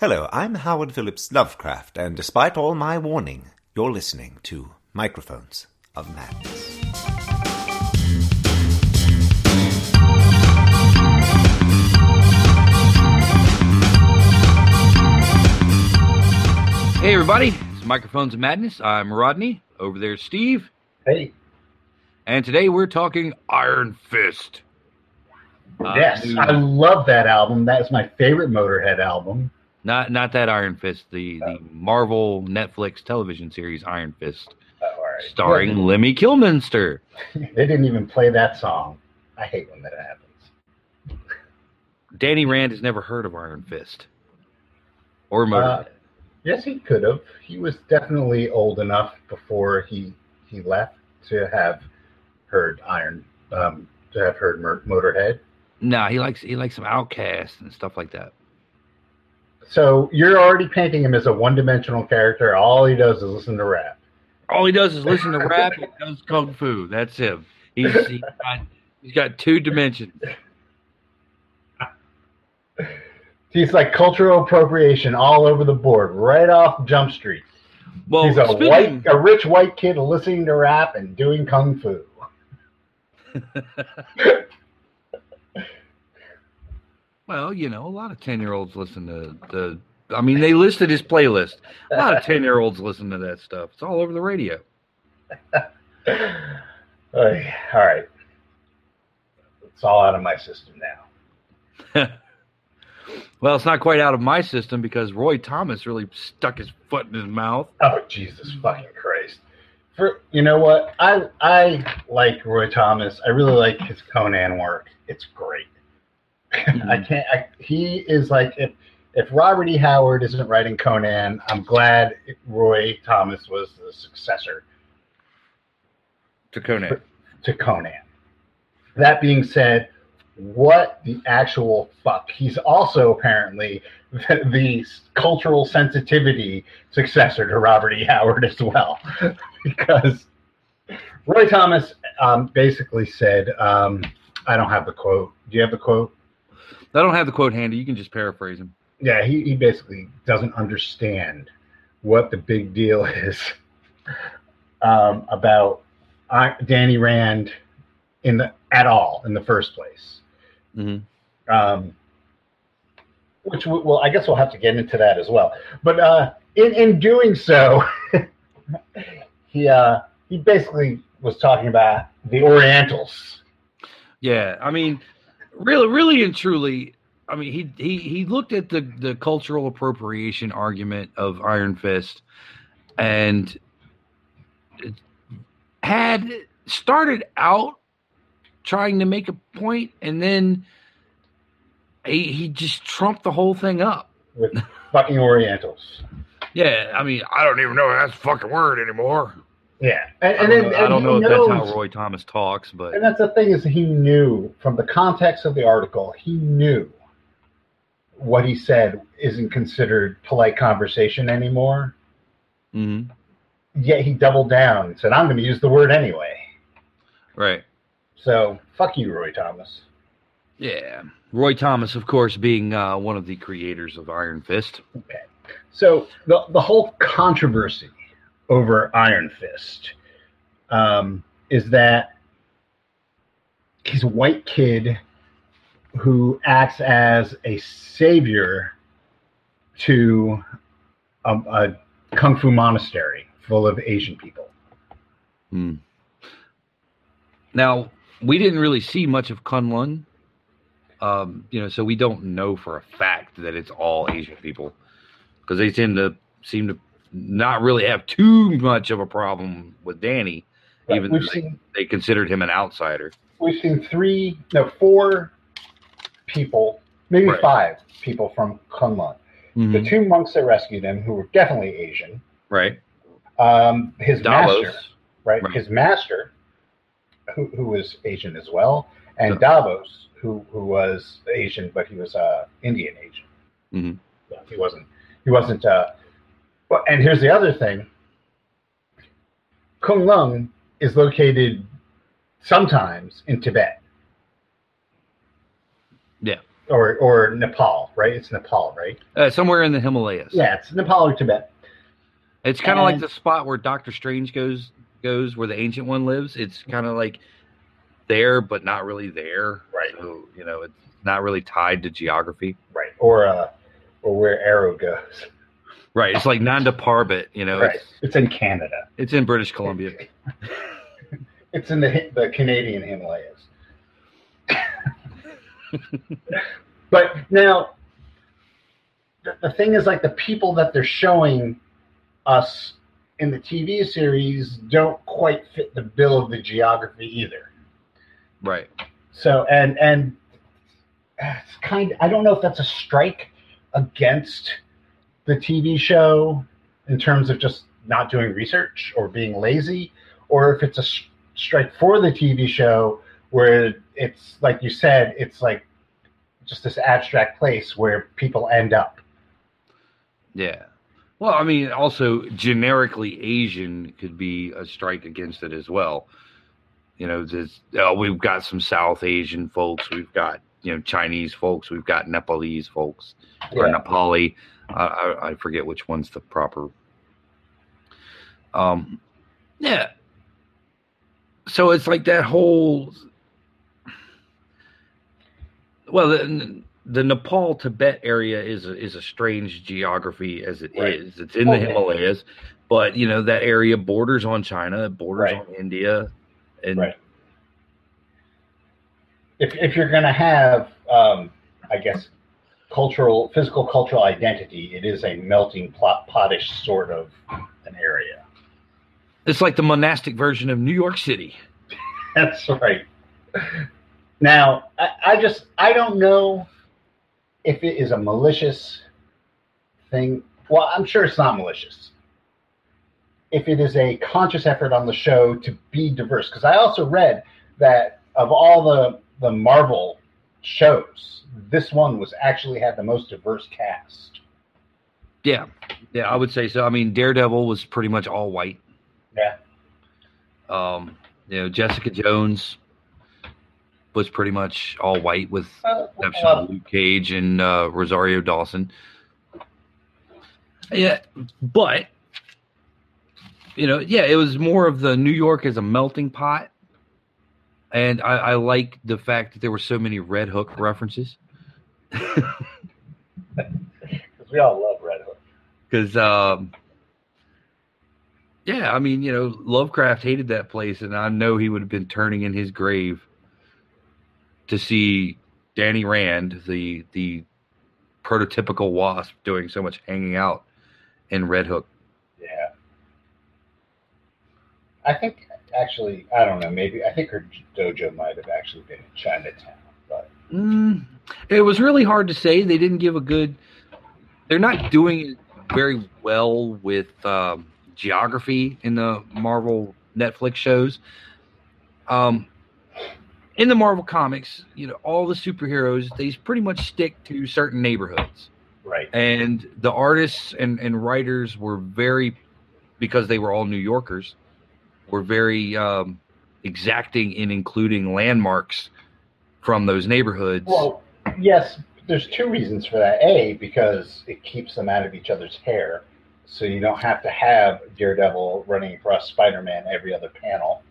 Hello, I'm Howard Phillips Lovecraft, and despite all my warning, you're listening to Microphones of Madness. Hey, everybody. It's Microphones of Madness. I'm Rodney. Over there's Steve. Hey, And today we're talking Iron Fist. Uh, yes, new- I love that album. That's my favorite Motorhead album. Not not that Iron Fist, the, the Marvel Netflix television series Iron Fist, Oh, right. starring Lemmy Kilmister. They didn't even play that song. I hate when that happens. Danny Rand has never heard of Iron Fist or Motorhead. Uh, yes, he could have. He was definitely old enough before he he left to have heard Iron, um, to have heard Motorhead. nah, he likes he likes some OutKast and stuff like that. So you're already painting him as a one-dimensional character. All he does is listen to rap. All he does is listen to rap and does kung fu. That's him. He's he's got, he's got two dimensions. He's like cultural appropriation all over the board, right off Jump Street. Well, He's a speaking- white, a rich white kid listening to rap and doing kung fu. Well, you know, a lot of ten year olds listen to the. I mean, they listed his playlist. A lot of ten year olds listen to that stuff. It's all over the radio. All right, it's all out of my system now. Well, it's not quite out of my system because Roy Thomas really stuck his foot in his mouth. Oh Jesus fucking Christ! For you know what, I I like Roy Thomas. I really like his Conan work. It's great. I can't. I, he is like if if Robert E. Howard isn't writing Conan, I'm glad Roy Thomas was the successor To Conan. to Conan. That being said, what the actual fuck? He's also apparently the, the cultural sensitivity successor to Robert E. Howard as well, because Roy Thomas um, basically said, um, "I don't have the quote. Do you have the quote?" I don't have the quote handy. You can just paraphrase him. Yeah, he, he basically doesn't understand what the big deal is um, about uh, Danny Rand in the at all in the first place. Mhm. Um, which we, well, I guess we'll have to get into that as well. But uh, in in doing so, he uh, he basically was talking about the Orientals. Yeah, I mean, really, really and truly, I mean, he he he looked at the the cultural appropriation argument of Iron Fist, and had started out trying to make a point, and then he he just trumped the whole thing up. with fucking Orientals. Yeah, I mean, I don't even know if that's a fucking word anymore. Yeah, and, I don't then know, I don't he know if that's how Roy Thomas talks, but And that's the thing is he knew from the context of the article, he knew what he said isn't considered polite conversation anymore. Mhm. Yet he doubled down and said, I'm going to use the word anyway. right. So fuck you, Roy Thomas. Yeah. Roy Thomas, of course, being uh, one of the creators of Iron Fist. Okay. So the the whole controversy over Iron Fist um, is that he's a white kid who acts as a savior to a, a kung fu monastery full of Asian people. Hmm. Now, we didn't really see much of Kunlun, um, you know, so we don't know for a fact that it's all Asian people because they tend to seem to not really have too much of a problem with Danny, even we've though they, seen they considered him an outsider. we've seen three, no, four people, maybe Right. five people from Kunlun. The two monks that rescued him, who were definitely Asian, Right. um, his Davos. master, right? Right. His master, who, who was Asian as well, and. Davos, who who was Asian, but he was uh, Indian Asian. Mhm. Yeah, he wasn't. He wasn't. Uh, well, and here's the other thing: Kung Lung is located sometimes in Tibet. Yeah. or or Nepal, right? It's Nepal, right? Uh, somewhere in the Himalayas. Yeah, it's Nepal or Tibet. It's kind of like the spot where Doctor Strange goes goes where the ancient one lives. It's kind of like there, but not really there. Right. So you know, it's not really tied to geography. Right. Or uh, or where Arrow goes. Right. It's like Nanda Parbat. You know, Right. it's, It's in Canada. it's in British Columbia. It's in the the Canadian Himalayas. but now, the, the thing is, like the people that they're showing us in the TV series don't quite fit the bill of the geography either. Right. So and and uh, it's kind. I don't know if that's a strike against the TV show in terms of just not doing research or being lazy, or if it's a s- strike for the TV show where it's like you said, it's like just this abstract place where people end up. Yeah. Well, I mean, also generically Asian could be a strike against it as well. You know, there's, uh, we've got some South Asian folks, we've got you know Chinese folks, we've got Nepalese folks or Yeah. Nepali. I, I, I forget which one's the proper. Um, yeah. So it's like that whole. Well, the, the Nepal Tibet area is a, is a strange geography as it is. Right. It's in the Himalayas, but you know that area borders on China, it borders Right. on India, and Right. If if you're gonna have, um, I guess, cultural, physical cultural identity, it is a melting pot, pottish sort of an area. it's like the monastic version of New York City. That's right. Now, I, I just I don't know if it is a malicious thing. Well, I'm sure it's not malicious. If it is a conscious effort on the show to be diverse, because I also read that of all the the Marvel shows, this one was actually had the most diverse cast. Yeah, yeah, I would say so. I mean, Daredevil was pretty much all white. Yeah. Um, you know, Jessica Jones was pretty much all white with Uh, exception well, of Luke Cage and uh, Rosario Dawson. Yeah, but you know, yeah, it was more of the New York as a melting pot, and I, I like the fact that there were so many Red Hook references. Because we all love Red Hook. because um yeah i mean you know lovecraft hated that place and i know he would have been turning in his grave to see danny rand the the prototypical wasp doing so much hanging out in red hook Yeah. I think actually, I don't know. Maybe I think her dojo might have actually been in Chinatown, but mm, it was really hard to say they didn't give a good they're not doing it very well with um, geography in the marvel netflix shows um, in the Marvel comics, you know, all the superheroes they pretty much stick to certain neighborhoods, right. and the artists and and writers were very because they were all New Yorkers, were very um, exacting in including landmarks from those neighborhoods. Well, yes. There's two reasons for that. A, because it keeps them out of each other's hair, so you don't have to have Daredevil running across Spider-Man every other panel.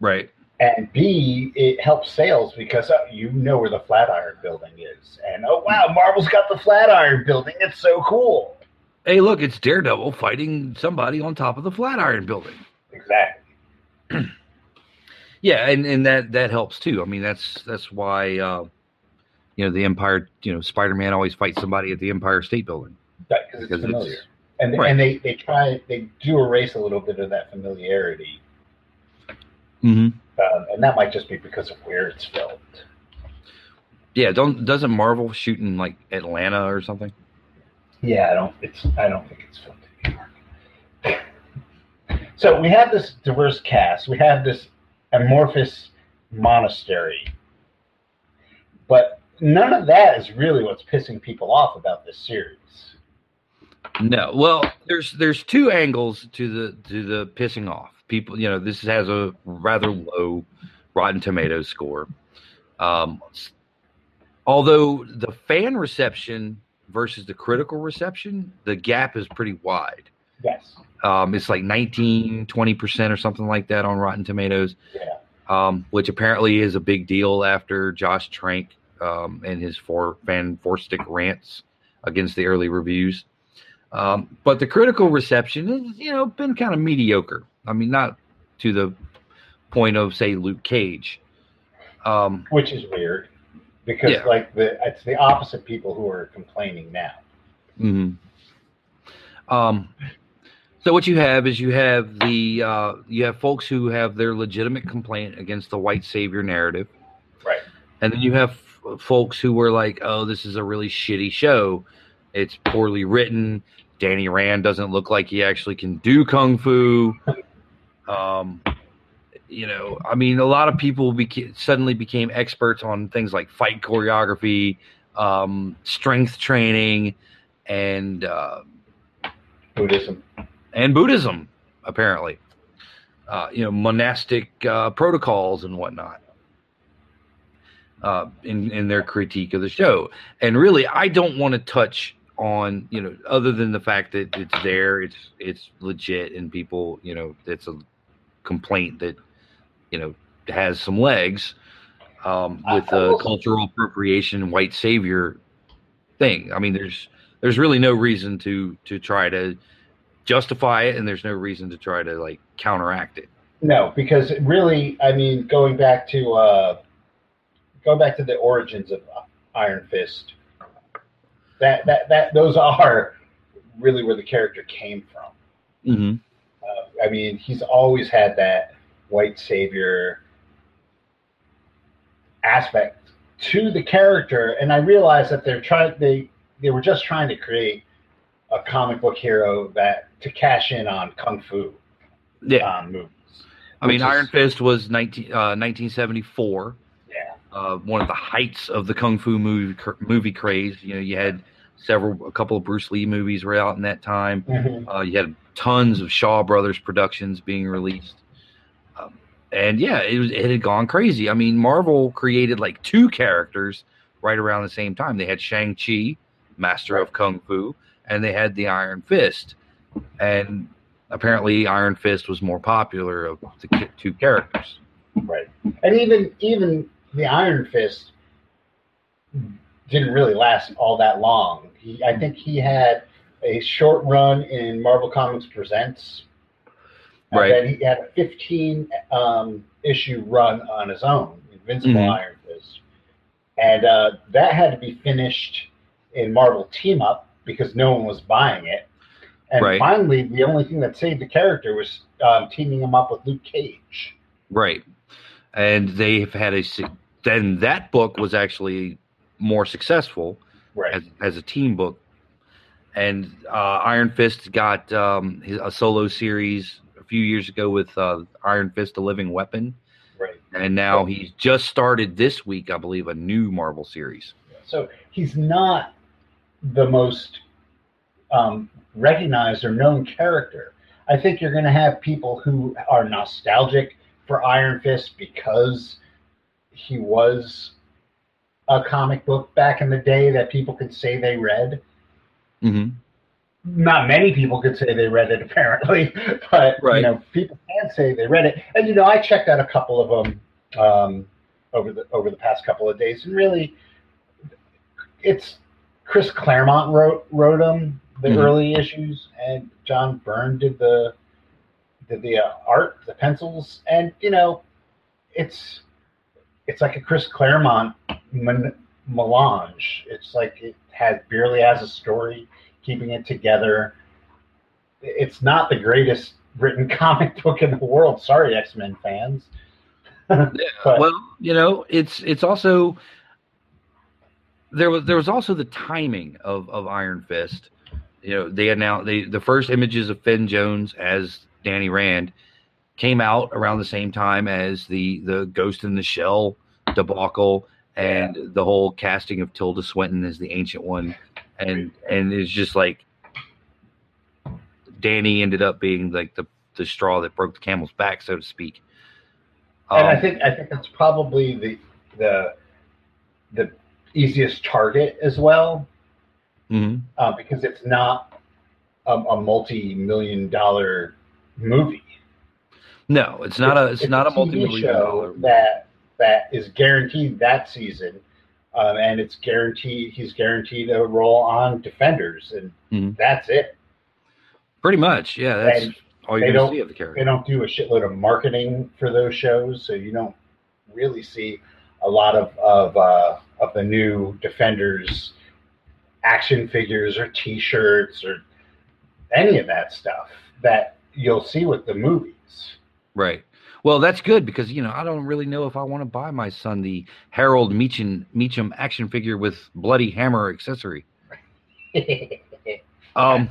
right. And B, it helps sales because uh, you know where the Flatiron Building is, and oh wow, Marvel's got the Flatiron Building. It's so cool. Hey, look, it's Daredevil fighting somebody on top of the Flatiron Building. Exactly. Yeah, and, and that that helps too. I mean, that's that's why uh, you know the Empire. You know, Spider Man always fights somebody at the Empire State Building Right, because it's familiar. it's and Right. and they they try they do erase a little bit of that familiarity, Mhm. um, and that might just be because of where it's filmed. yeah. Don't doesn't Marvel shoot in like Atlanta or something? Yeah, I don't. It's I don't think it's filmed in New York. So we have this diverse cast. We have this amorphous monastery, but none of that is really what's pissing people off about this series. No. Well, there's there's two angles to the to the pissing off people. You know, this has a rather low Rotten Tomatoes score. Um, although the fan reception versus the critical reception, the gap is pretty wide. Yes. Um, it's like 19, 20% or something like that on Rotten Tomatoes, Yeah. um, which apparently is a big deal after Josh Trank um, and his four fan four stick rants against the early reviews. Um, but the critical reception is, you know, been kind of mediocre. I mean, not to the point of, say, Luke Cage. Um, Which is weird because Yeah. like the it's the opposite people who are complaining now. hmm Um, so what you have is you have the uh, you have folks who have their legitimate complaint against the white savior narrative, Right. and then you have f- folks who were like, "Oh, this is a really shitty show. It's poorly written. Danny Rand doesn't look like he actually can do kung fu." Um, you know, I mean, a lot of people beca- suddenly became experts on things like fight choreography, um, strength training, and uh, Buddhism. And Buddhism, apparently. Uh, you know, monastic uh, protocols and whatnot. Uh, in in their critique of the show, and really, I don't want to touch on you know other than the fact that it's there, it's it's legit, and people you know it's a complaint that you know has some legs um, with the cultural appropriation white savior thing. I mean, there's there's really no reason to to try to justify it, and there's no reason to try to like counteract it. No, because really, I mean, going back to uh, going back to the origins of Iron Fist, that that that those are really where the character came from. Mm-hmm. Uh, I mean, he's always had that white savior aspect to the character, and I realize that they're trying they they were just trying to create a comic book hero that to cash in on kung fu Yeah, um, movies. I mean, is- Iron Fist was 19, uh, 1974. Yeah. uh, one of the heights of the kung fu movie movie craze. You know, you had several, a couple of Bruce Lee movies were out in that time. Mhm. Uh, you had tons of Shaw Brothers productions being released, um, and yeah, it was it had gone crazy. I mean, Marvel created like two characters right around the same time. They had Shang Chi, Master of Kung Fu, and they had the Iron Fist, and apparently Iron Fist was more popular of the two characters. Right. And even even the Iron Fist didn't really last all that long. He, I think he had a short run in Marvel Comics Presents. And Right. then he had a 15 um, issue run on his own, Invincible Mhm. Iron Fist. And uh, that had to be finished in Marvel Team Up because no one was buying it. And Right. finally, the only thing that saved the character was um, teaming him up with Luke Cage. Right. And they've had a then that book was actually more successful Right. as, as a team book. And uh, Iron Fist got um, his, a solo series a few years ago with uh, Iron Fist: A Living Weapon, right. and now he's just started this week, I believe, a new Marvel series. So he's not the most um, recognized or known character. I think you're going to have people who are nostalgic for Iron Fist because he was a comic book back in the day that people could say they read. Mm-hmm. Not many people could say they read it, apparently, but Right. you know, people can say they read it. And you know, I checked out a couple of them um, over the over the past couple of days, and really, it's Chris Claremont wrote wrote them the Mhm. early issues, and John Byrne did the did the uh, art, the pencils, and you know, it's it's like a Chris Claremont man- melange. It's like it has barely has a story, keeping it together. It's not the greatest written comic book in the world. Sorry, X Men fans. But- well, you know, it's it's also there was there was also the timing of of Iron Fist. You know, they announced they the first images of Finn Jones as Danny Rand came out around the same time as the the Ghost in the Shell debacle and the whole casting of Tilda Swinton as the Ancient One, and and it's just like Danny ended up being like the the straw that broke the camel's back, so to speak. and I Um, think I think that's probably the the the easiest target as well hmm uh, because it's not a, a multi-million dollar movie. No, it's not a it's, not a TV multi-million show dollar. that that is guaranteed that season, um, and it's guaranteed he's guaranteed a role on Defenders, and Mhm. that's it. Pretty much, yeah. That's And all you're see of the character. They don't do a shitload of marketing for those shows, so you don't really see a lot of of uh, of the new Defenders action figures or T-shirts or any of that stuff that you'll see with the movies. Right. Well, that's good because you know I don't really know if I want to buy my son the Harold Meachum Meachum action figure with bloody hammer accessory. Um.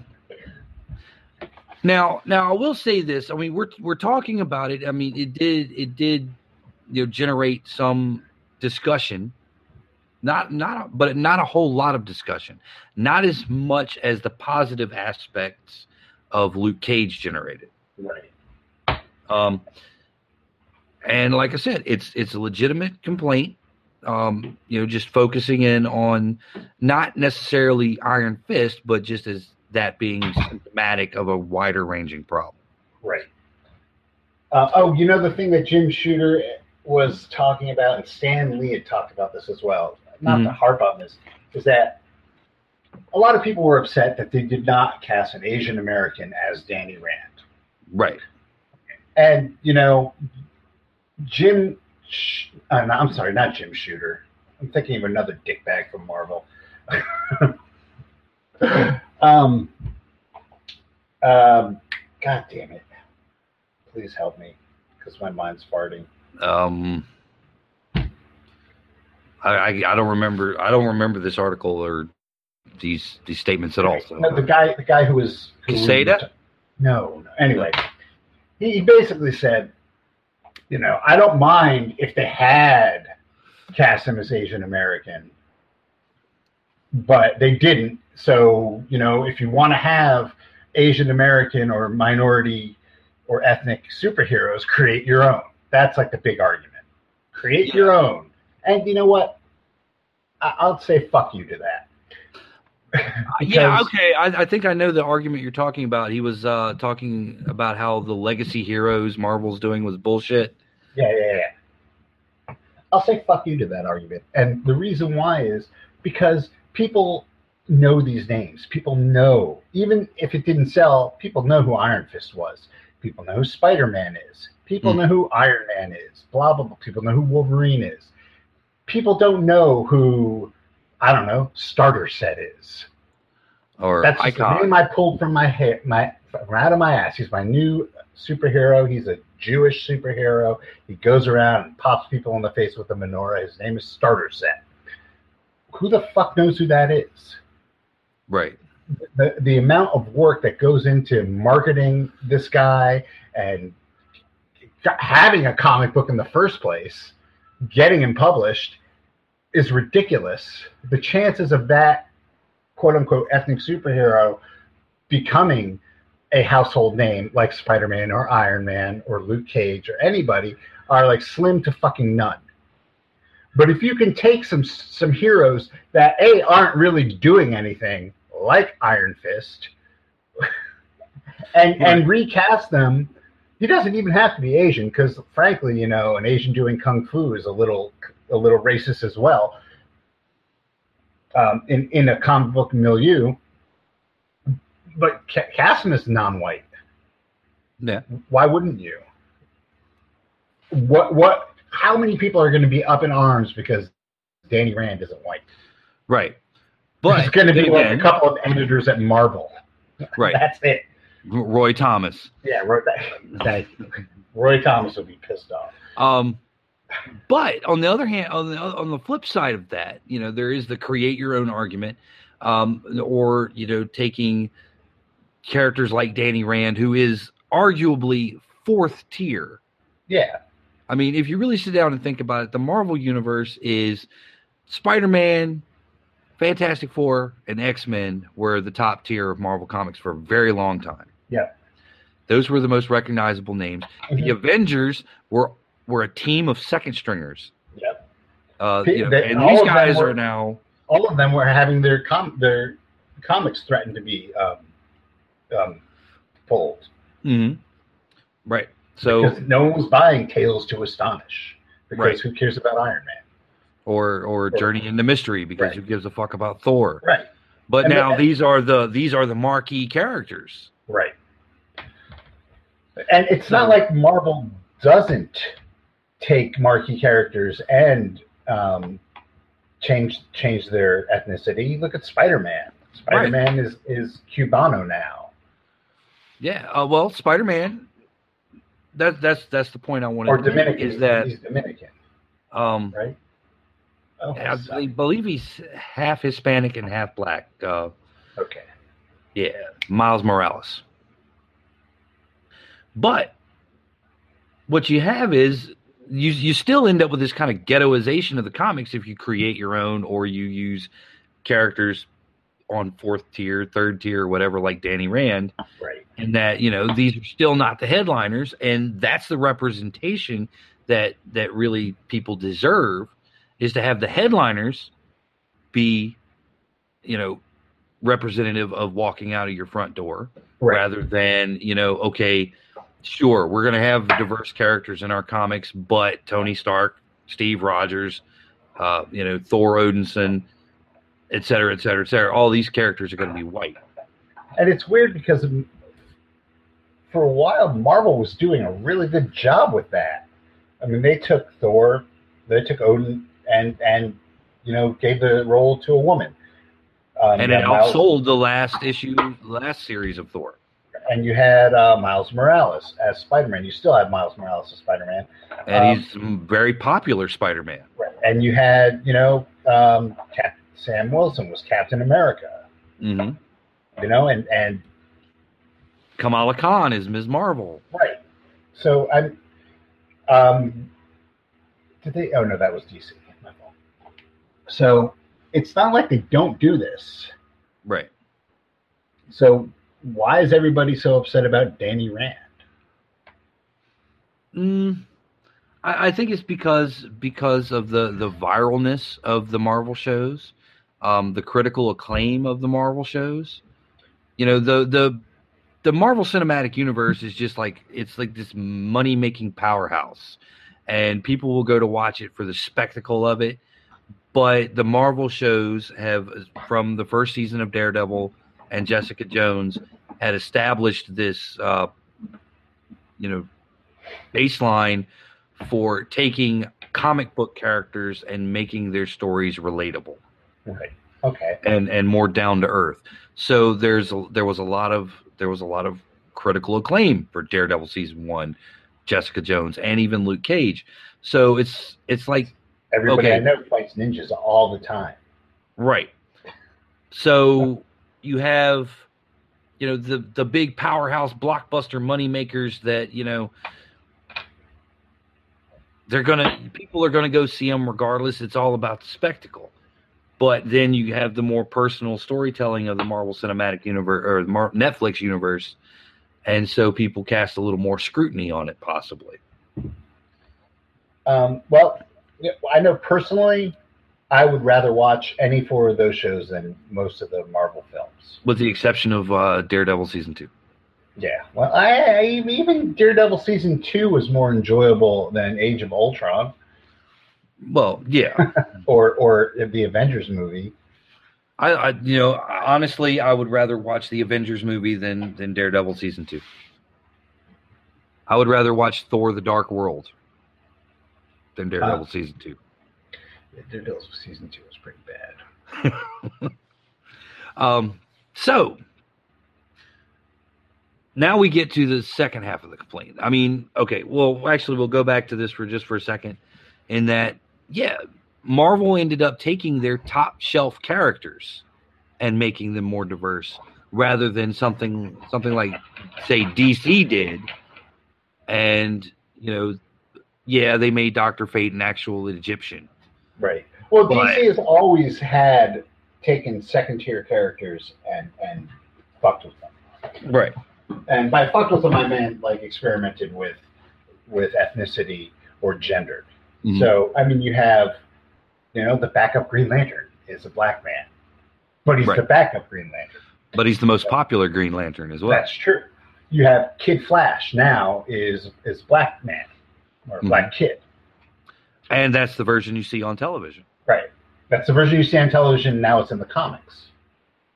Now, now I will say this. I mean, we're we're talking about it. I mean, it did it did you know generate some discussion. Not not but not a whole lot of discussion. Not as much as the positive aspects of Luke Cage generated. right. Um, and like I said, it's it's a legitimate complaint. Um, you know, just focusing in on not necessarily Iron Fist, but just as that being symptomatic of a wider ranging problem. Right. Uh, oh, you know the thing that Jim Shooter was talking about, and Stan Lee had talked about this as well. Not to harp on this, is that a lot of people were upset that they did not cast an Asian American as Danny Rand. Right. And you know, Jim, Sh- uh, no, I'm sorry, not Jim Shooter. I'm thinking of another dickbag from Marvel. um, um, God damn it! Please help me, because my mind's farting. Um, I, I I don't remember I don't remember this article or these these statements at all. So. No, the guy, the guy who was who Quesada? No, no. Anyway, he, he basically said, you know, I don't mind if they had cast him as Asian American, but they didn't. So you know, if you want to have Asian American or minority or ethnic superheroes, create your own. That's like the big argument. Create your own. And you know what? I'll say fuck you to that. yeah, okay. I, I think I know the argument you're talking about. He was uh, talking about how the legacy heroes Marvel's doing was bullshit. Yeah, yeah, yeah. I'll say fuck you to that argument. And the reason why is because people know these names. People know, even if it didn't sell, people know who Iron Fist was. People know who Spider Man is. People Hmm. know who Iron Man is. Blah, blah, blah. People know who Wolverine is. People don't know who, I don't know, Starter Set is. Or That's just the name I pulled from my head, my from out of my ass. He's my new superhero. He's a Jewish superhero. He goes around and pops people in the face with a menorah. His name is Starter Set. Who the fuck knows who that is? Right. The the amount of work that goes into marketing this guy and having a comic book in the first place, getting him published, is ridiculous. The chances of that quote unquote ethnic superhero becoming a household name like Spider Man or Iron Man or Luke Cage or anybody are like slim to fucking none. But if you can take some some heroes that a aren't really doing anything like Iron Fist and and recast them, he doesn't even have to be Asian because frankly, you know, an Asian doing kung fu is a little a little racist as well. Um, in in a comic book milieu, but ca- cast him as non-white. Yeah. Why wouldn't you? What what? How many people are going to be up in arms because Danny Rand isn't white? Right. But it's going to be like a couple of editors at Marvel. right. That's it. Roy Thomas. Yeah, Roy, that, Roy Thomas will be pissed off. Um, but on the other hand, on the on the flip side of that, you know, there is the create your own argument, um, or you know, taking characters like Danny Rand, who is arguably fourth tier. Yeah, I mean, if you really sit down and think about it, the Marvel universe is Spider Man, Fantastic Four, and X Men were the top tier of Marvel comics for a very long time. Yeah. Those were the most recognizable names. The Mhm. Avengers were were a team of second stringers. Yep. Uh, you know, they- and these guys were- are now all of them were having their com their comics threatened to be um, um, pulled Mhm. right. So because no one was buying Tales to Astonish because Right. who cares about Iron Man? Or or Journey into Mystery because Right. who gives a fuck about Thor? Right, But And now the- these are the these are the marquee characters. right. And it's not like Marvel doesn't take marquee characters and um, change change their ethnicity. Look at Spider Man. Spider Man is is Cubano now. Yeah. Uh, well, Spider Man. That that's that's the point I wanted to make Dominican. is that he's Dominican, um right? Oh, I believe he's half Hispanic and half black. Uh, okay. yeah, Miles Morales. But what you have is you you still end up with this kind of ghettoization of the comics if you create your own or you use characters on fourth tier, third tier, whatever, like Danny Rand, Right. and that you know these are still not the headliners, and that's the representation that that really people deserve is to have the headliners be, you know, representative of walking out of your front door Right. rather than you know okay sure we're going to have diverse characters in our comics but tony stark steve rogers uh, you know thor odinson et cetera et cetera et cetera all these characters are going to be white And it's weird because for a while Marvel was doing a really good job with that. I mean, they took Thor, they took Odin, and and you know gave the role to a woman. Um, and it Miles- outsold the last issue last series of thor and you had uh, Miles Morales as Spider Man. You still have Miles Morales as Spider Man, and Um, he's a very popular spider-man right. and you had you know um, Cap- Sam Wilson was Captain America. hmm You know, and and kamala khan is ms marvel Right. So I'm. Um, did they? Oh no, that was DC. So it's not like they don't do this. right So why is everybody so upset about Danny Rand? Mm, I, I think it's because because of the the viralness of the Marvel shows, um, the critical acclaim of the Marvel shows. You know, the the the Marvel Cinematic Universe is just like it's like this money making powerhouse, and people will go to watch it for the spectacle of it. But the Marvel shows have, from the first season of Daredevil and Jessica Jones, had established this, uh, you know, baseline for taking comic book characters and making their stories relatable Right. Okay. and and more down to earth. So there's a, there was a lot of there was a lot of critical acclaim for Daredevil season 1, Jessica Jones and even Luke Cage. So it's it's like Everybody Okay. I know fights ninjas all the time. Right. So you have, you know, the the big powerhouse blockbuster money makers that you know they're gonna people are gonna go see them regardless. It's all about the spectacle. But then you have the more personal storytelling of the Marvel Cinematic Universe or the Mar- Netflix universe, and so people cast a little more scrutiny on it, possibly. Um, well, I know personally, I would rather watch any four of those shows than most of the Marvel films. With the exception of uh, Daredevil season two. Yeah. Well, I, I even Daredevil season two was more enjoyable than Age of Ultron Well, yeah. or or the Avengers movie. I, I, you know, honestly, I would rather watch the Avengers movie than than Daredevil season two. I would rather watch Thor: The Dark World than Daredevil Uh. season two. Daredevil season two was pretty bad. Um, so now we get to the second half of the complaint. I mean, okay, well, actually, we'll go back to this for just for a second. In that, yeah, Marvel ended up taking their top shelf characters and making them more diverse, rather than something something like say DC did. And you know, yeah, they made Doctor Fate an actual Egyptian. Right. Well, But- DC has always had taken second tier characters and and fucked with them. Right. And by fucked with them, I meant like experimented with with ethnicity or gender. Mhm. So I mean, you have You know, the backup Green Lantern is a black man, but he's Right. the backup Green Lantern. But he's the most popular Green Lantern as well. That's true. You have Kid Flash now is is black man or Mm-hmm. black kid. And that's the version you see on television. Right. That's the version you see on television. Now it's in the comics.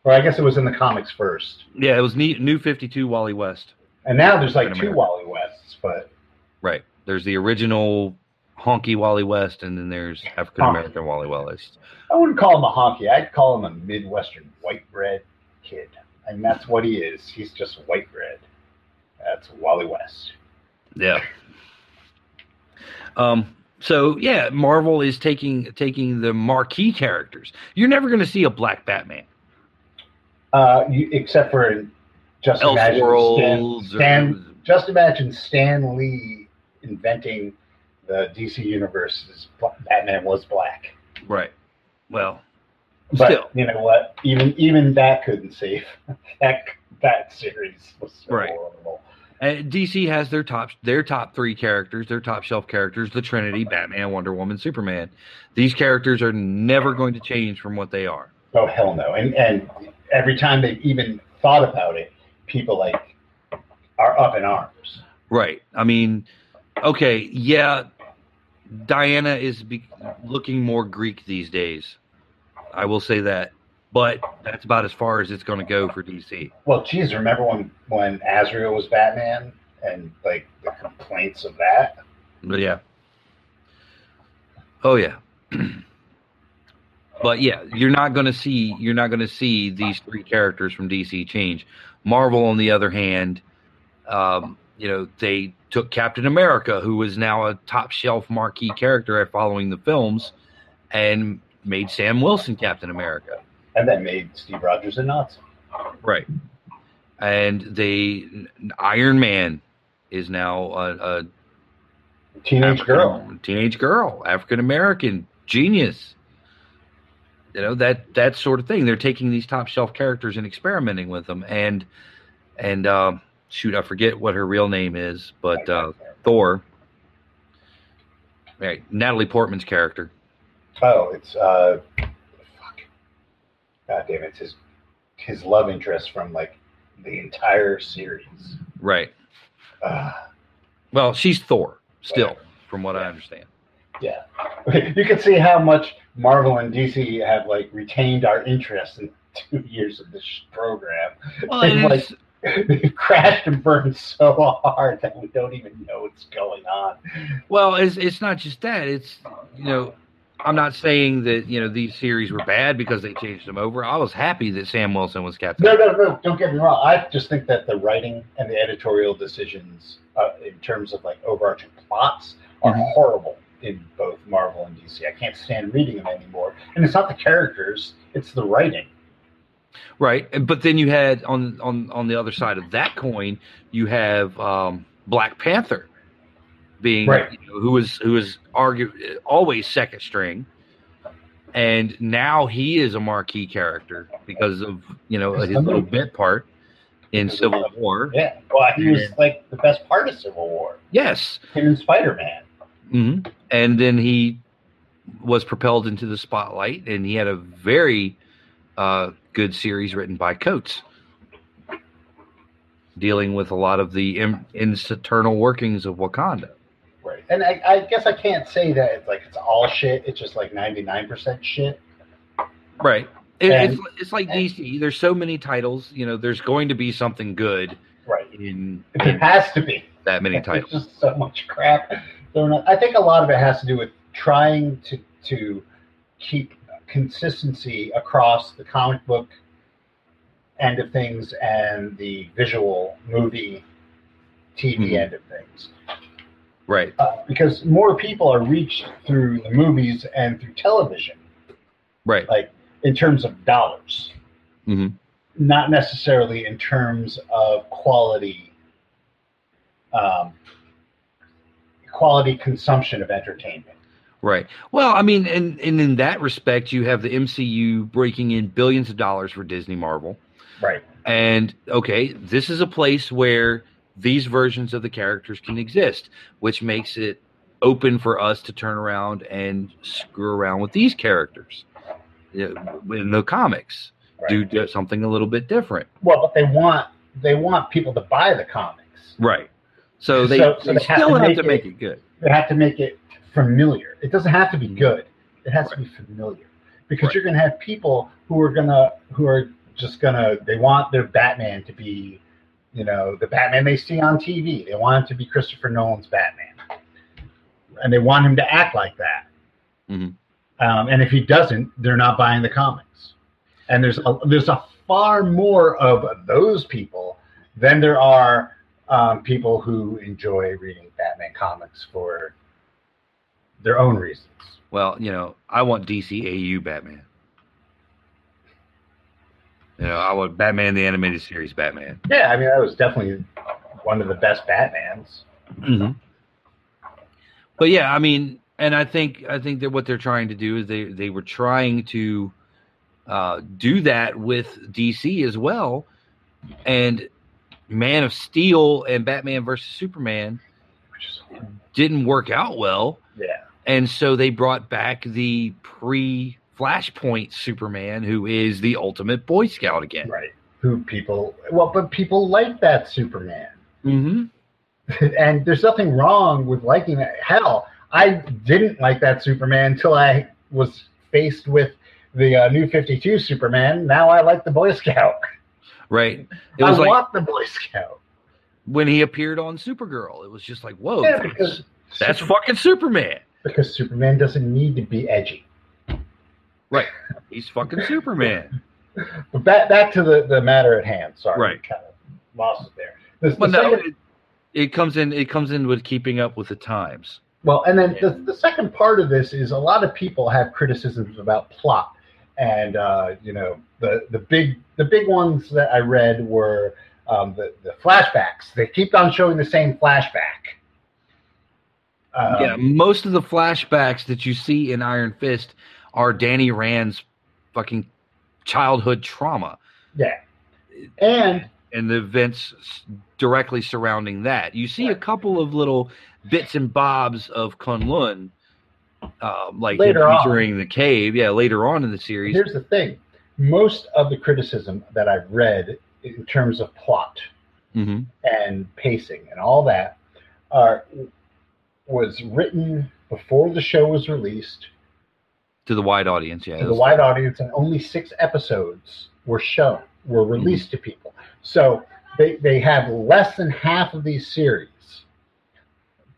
Or I guess it was in the comics first. Yeah, it was ne- New 52 Wally West. And now there's like two Wally Wests, but Right. There's the original honky Wally West, and then there's African American Wally West. I wouldn't call him a honky. I'd call him a Midwestern white bread kid. And that's what he is. He's just white bread. That's Wally West. Yeah. Um. So yeah, Marvel is taking taking the marquee characters. You're never going to see a black Batman. Uh, you, except for just imagine Stan, Stan, or, just imagine Stan Lee inventing the DC universe's Batman was black. right. Well, But Still. you know what? Even even that couldn't save that that series was so Right. horrible. Uh, and DC has their top their top three characters, their top shelf characters: the Trinity, Batman, Wonder Woman, Superman. These characters are never going to change from what they are. Oh hell no! And and every time they've even thought about it, people like are up in arms. Right. I mean, okay, yeah, Diana is be- looking more Greek these days. I will say that, but that's about as far as it's going to go for DC. Well, geez, remember when when Azrael was Batman and like the complaints of that? But yeah. Oh yeah. but yeah, you're not going to see you're not going to see these three characters from DC change. Marvel, on the other hand, um, you know, they took Captain America, who is now a top shelf marquee character following the films, and made Sam Wilson Captain America. And that made Steve Rogers a Nazi. Right. And they Iron Man is now a, a Teenage girl. teenage girl, African American, genius. You know that that sort of thing. They're taking these top shelf characters and experimenting with them, and and uh, shoot, I forget what her real name is, but uh, Thor. Right, Natalie Portman's character. Oh, it's uh. God damn it! It's his his love interest from like the entire series. Right. Uh, Well, she's Thor still, from what I understand. yeah, you can see how much Marvel and DC have like retained our interest in two years of this program. Well, They've, like, they've crashed and burned so hard that we don't even know what's going on. Well, it's it's not just that. It's you know, I'm not saying that you know these series were bad because they changed them over. I was happy that Sam Wilson was Captain. No, no, no. Don't get me wrong. I just think that the writing and the editorial decisions, uh, in terms of like overarching plots, are Mhm. horrible in both Marvel and DC. I can't stand reading them anymore. And it's not the characters; it's the writing. Right, but then you had on on on the other side of that coin, you have um, Black Panther being Right. you know, who was who was argue always second string, and now he is a marquee character because of you know his little bit part in Civil War. Yeah. Well, he was like the best part of Civil War. Yes, Him and Spider Man. hmm and then he was propelled into the spotlight, and he had a very uh, good series written by Coates, dealing with a lot of the in, internal workings of Wakanda. And I, I guess I can't say that it's like it's all shit. It's just like ninety nine percent shit. Right. It, And- it's it's like DC. There's so many titles. You know, there's going to be something good Right. in, It in has to be. that many There's titles. just so much crap. I think a lot of it has to do with trying to to keep consistency across the comic book end of things and the visual movie TV Mhm. end of things. Right. Uh, because more people are reached through the movies and through television Right. Like in terms of dollars, hmm not necessarily in terms of quality. Um, quality consumption of entertainment. Right. Well, I mean, and, and in that respect, you have the MCU breaking in billions of dollars for Disney Marvel. Right. And okay, this is a place where these versions of the characters can exist, which makes it open for us to turn around and screw around with these characters in the comics. Right. Do something a little bit different. Well, but they want they want people to buy the comics. Right. So they, So- so they they have still to have make to it- make it good. They have to make it familiar. It doesn't have to be mm-hmm. good. It has to be familiar because Right. you're going to have people who are gonna who are just gonna they want their Batman to be, you know, the Batman they see on TV. They want him to be Christopher Nolan's Batman, and they want him to act like that. Mhm. Um, and if he doesn't, they're not buying the comics. And there's a, there's a far more of those people than there are um, people who enjoy reading Batman comics for their own reasons. Well, you know, I want DCAU Batman. You know, I want Batman the animated series Batman. Yeah, I mean that was definitely one of the best Batmans. Mm-hmm. But yeah, I mean, and I think I think that what they're trying to do is they they were trying to uh, do that with DC as well, and Man of Steel and Batman versus Superman didn't work out well, yeah, and so they brought back the pre Flashpoint Superman, who is the ultimate Boy Scout again. right. Who people well, but people like that Superman. Mm-hmm. and there's nothing wrong with liking that. Hell, I didn't like that Superman until I was faced with the uh, new 52 Superman. Now I like the Boy Scout. Right. It I was like want the Boy Scout. when he appeared on Supergirl. It was just like, whoa, yeah, that's, because that's Super- fucking Superman. because Superman doesn't need to be edgy. Right. He's fucking Superman. But back back to the, the matter at hand. Sorry, Right. kind of lost it there. The- the Well, no, second- it, it comes in. It comes in with keeping up with the times. Well, and then the, the second part of this is a lot of people have criticisms about plot, and uh, you know the the big the big ones that I read were um, the the flashbacks. They keep on showing the same flashback. Um, yeah, most of the flashbacks that you see in Iron Fist are Danny Rand's fucking childhood trauma yeah, and and the events directly surrounding that. You see a couple of little bits and bobs of Kunlun, um, like Later on. the cave. Yeah, later on in the series. here's the thing: most of the criticism that I've read in terms of plot hmm and pacing and all that are was written before the show was released To the wide audience, yeah. to the wide audience, and only six episodes were shown, were released to people. So they, they have less than half of these series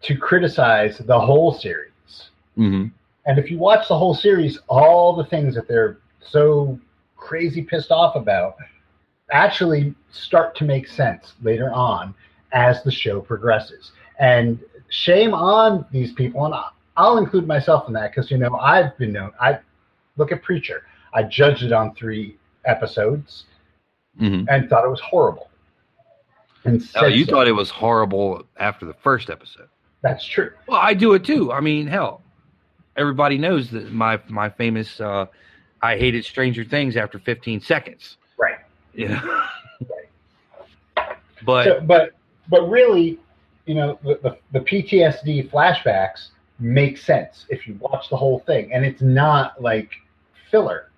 to criticize the whole series. hmm And if you watch the whole series, all the things that they're so crazy pissed off about actually start to make sense later on as the show progresses. And shame on these people, and I'll include myself in that because you know I've been known. I look at Preacher. I judged it on three episodes hmm and thought it was horrible. And Oh, you so. thought it was horrible after the first episode. that's true. Well, I do it too. I mean, hell, everybody knows that my my famous uh, I hated Stranger Things after 15 seconds. Right. Yeah. Right. But So, but but really, you know, the, the, the PTSD flashbacks make sense if you watch the whole thing, and it's not like filler,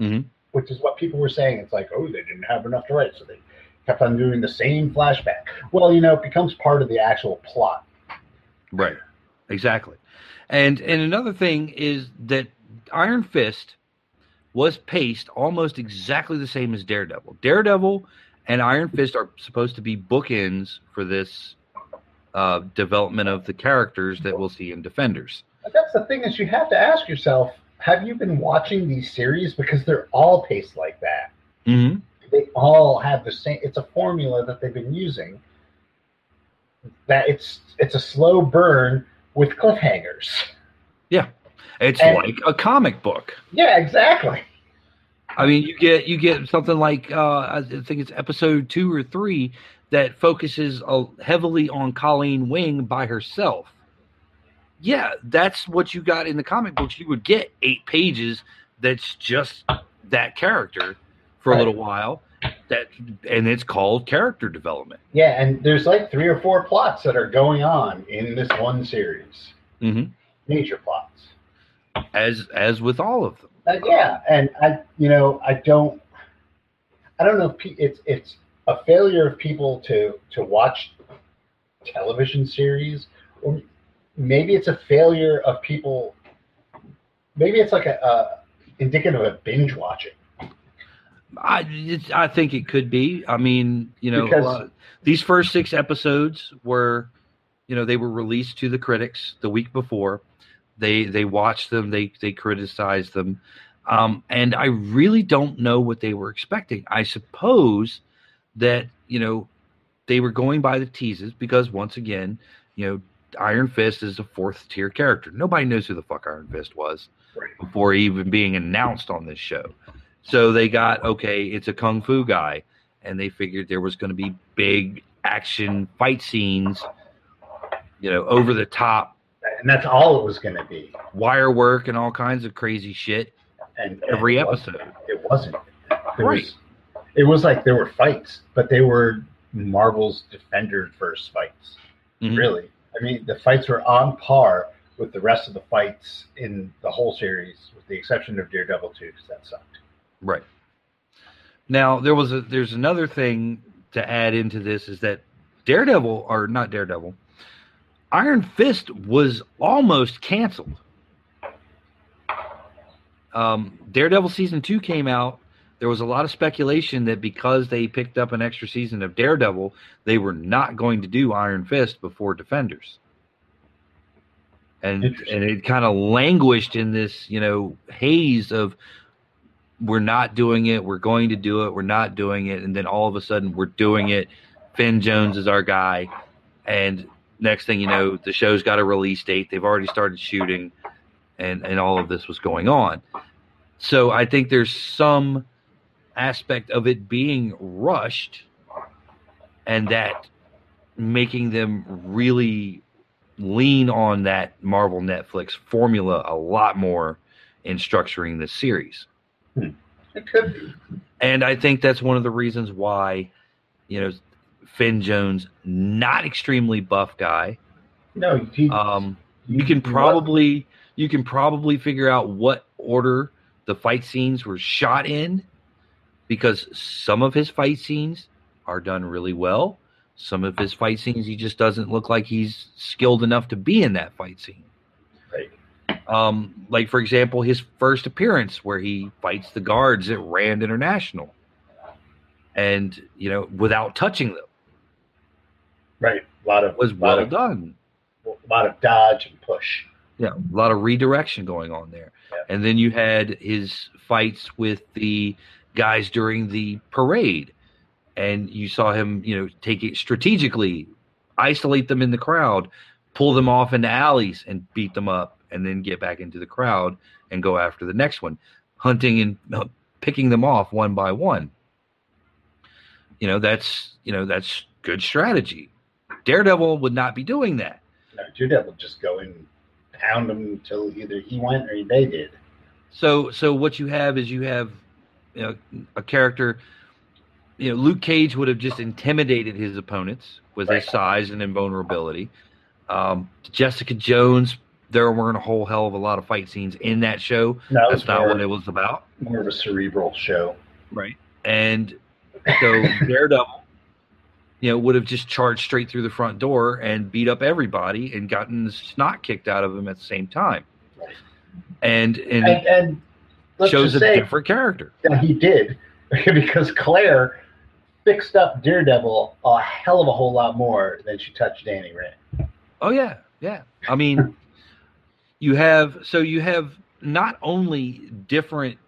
Mhm. which is what people were saying. It's like, oh, they didn't have enough to write, so they kept on doing the same flashback. Well, you know, it becomes part of the actual plot. Right. Exactly. And and another thing is that Iron Fist was paced almost exactly the same as Daredevil. Daredevil and Iron Fist are supposed to be bookends for this uh, development of the characters that we'll see in Defenders. But that's the thing is you have to ask yourself, have you been watching these series because they're all paced like that? Mm-hmm. they all have the same it's a formula that they've been using that it's it's a slow burn with cliffhangers Yeah, It's And- like a comic book. yeah exactly I mean, you get you get something like uh, I think it's episode two or three that focuses heavily on Colleen Wing by herself. Yeah, that's what you got in the comic books. You would get eight pages that's just that character for a little while. That and it's called character development. yeah and there's like three or four plots that are going on in this one series hmm major plots. As as with all of them. Uh, yeah, and I, you know, I don't, I don't know if it's it's a failure of people to to watch television series, or maybe it's a failure of people. Maybe it's like a, a indicative of binge watching. I I think it could be. I mean, you know, lot- these first six episodes were, you know, they were released to the critics the week before. They they watched them. They they criticized them, um, and I really don't know what they were expecting. I suppose that you know they were going by the teases because once again, you know, Iron Fist is a fourth tier character. Nobody knows who the fuck Iron Fist was Right. before even being announced on this show. So they got okay, it's a kung fu guy, and they figured there was going to be big action fight scenes, you know, over the top And that's all it was going to be. wire work and all kinds of crazy shit And every and it wasn't. episode. It wasn't. There Right. Was, it was like there were fights, but they were Marvel's Defenders versus fights. Mhm. Really, I mean, the fights were on par with the rest of the fights in the whole series, with the exception of Daredevil two, because that sucked. Right. Now there was a there's another thing to add into this is that Daredevil or not Daredevil, Iron Fist was almost canceled. Um, Daredevil season two came out. There was a lot of speculation that because they picked up an extra season of Daredevil, they were not going to do Iron Fist before Defenders. And and it kind of languished in this, you know, haze of we're not doing it, we're going to do it, we're not doing it, and then all of a sudden we're doing it. Finn Jones is our guy, and next thing you know, the show's got a release date. They've already started shooting, and and all of this was going on. So I think there's some aspect of it being rushed, and that making them really lean on that Marvel Netflix formula a lot more in structuring this series. It could be. And I think that's one of the reasons why, you know, Finn Jones, not extremely buff guy. No, he, Um, you can he probably you can probably figure out what order the fight scenes were shot in, because some of his fight scenes are done really well. Some of his fight scenes, he just doesn't look like he's skilled enough to be in that fight scene. Right. Um, like for example, his first appearance where he fights the guards at Rand International, and you know without touching them right. A lot of was lot well of, done. A lot of dodge and push. Yeah, a lot of redirection going on there. Yeah. And then you had his fights with the guys during the parade, and you saw him, you know, take it strategically, isolate them in the crowd, pull them off into alleys, and beat them up, and then get back into the crowd and go after the next one, hunting and uh, picking them off one by one. You know, that's you know that's good strategy. Daredevil would not be doing that. No, Daredevil just go and pound them until either he went or they did. So so what you have is you have you know a character you know Luke Cage would have just intimidated his opponents with his size and invulnerability. Um, Jessica Jones there weren't a whole hell of a lot of fight scenes in that show. No, That's not what it was about. more of a cerebral show. Right. And so Daredevil you know would have just charged straight through the front door and beat up everybody and gotten the snot kicked out of him at the same time. Right. And and, And, and let's shows a different character. that he did because Claire fixed up Daredevil a hell of a whole lot more than she touched Danny Rand. Oh yeah, yeah. I mean, you have so you have not only different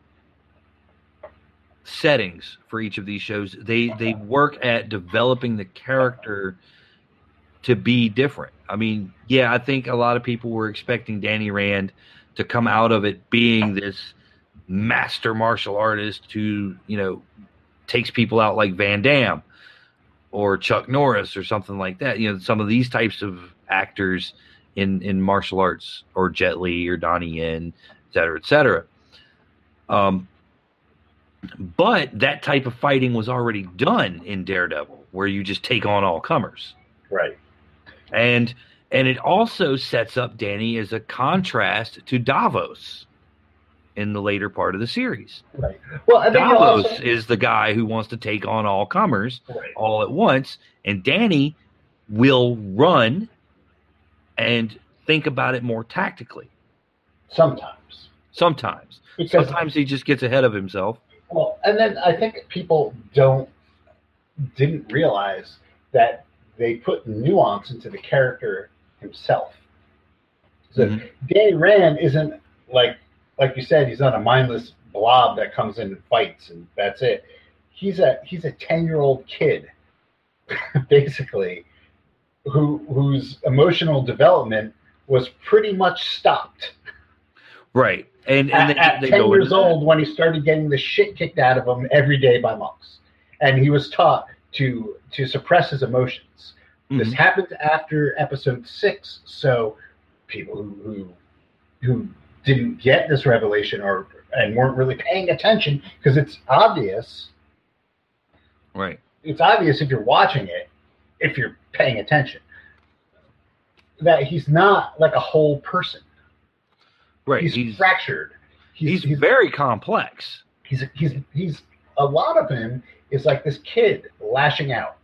settings for each of these shows. They they work at developing the character to be different. I mean, yeah, I think a lot of people were expecting Danny Rand to come out of it being this master martial artist who, you know, takes people out like Van Damme or Chuck Norris or something like that. You know, some of these types of actors in in martial arts or Jet Li or Donnie Yen, et cetera, et cetera. Um, but that type of fighting was already done in Daredevil, where you just take on all comers Right. and and it also sets up Danny as a contrast to Davos in the later part of the series. Right. Well, Davos also, is the guy who wants to take on all comers right. all at once, and Danny will run and think about it more tactically. sometimes Sometimes, because sometimes he just gets ahead of himself. Well, and then I think people don't didn't realize that they put nuance into the character himself. So Mhm. Danny Rand isn't like like you said, he's not a mindless blob that comes in and fights and that's it. He's a he's a ten year old kid, basically, who whose emotional development was pretty much stopped Right, and at, and they, at 10 go years old when he started getting the shit kicked out of him every day by monks and he was taught to to suppress his emotions this Mhm. happened after episode six so people who who, who didn't get this revelation or and weren't really paying attention because it's obvious. Right, it's obvious if you're watching it if you're paying attention that he's not like a whole person. Right. he's, He's fractured. He's, very complex. he's he's he's a lot of him is like this kid lashing out.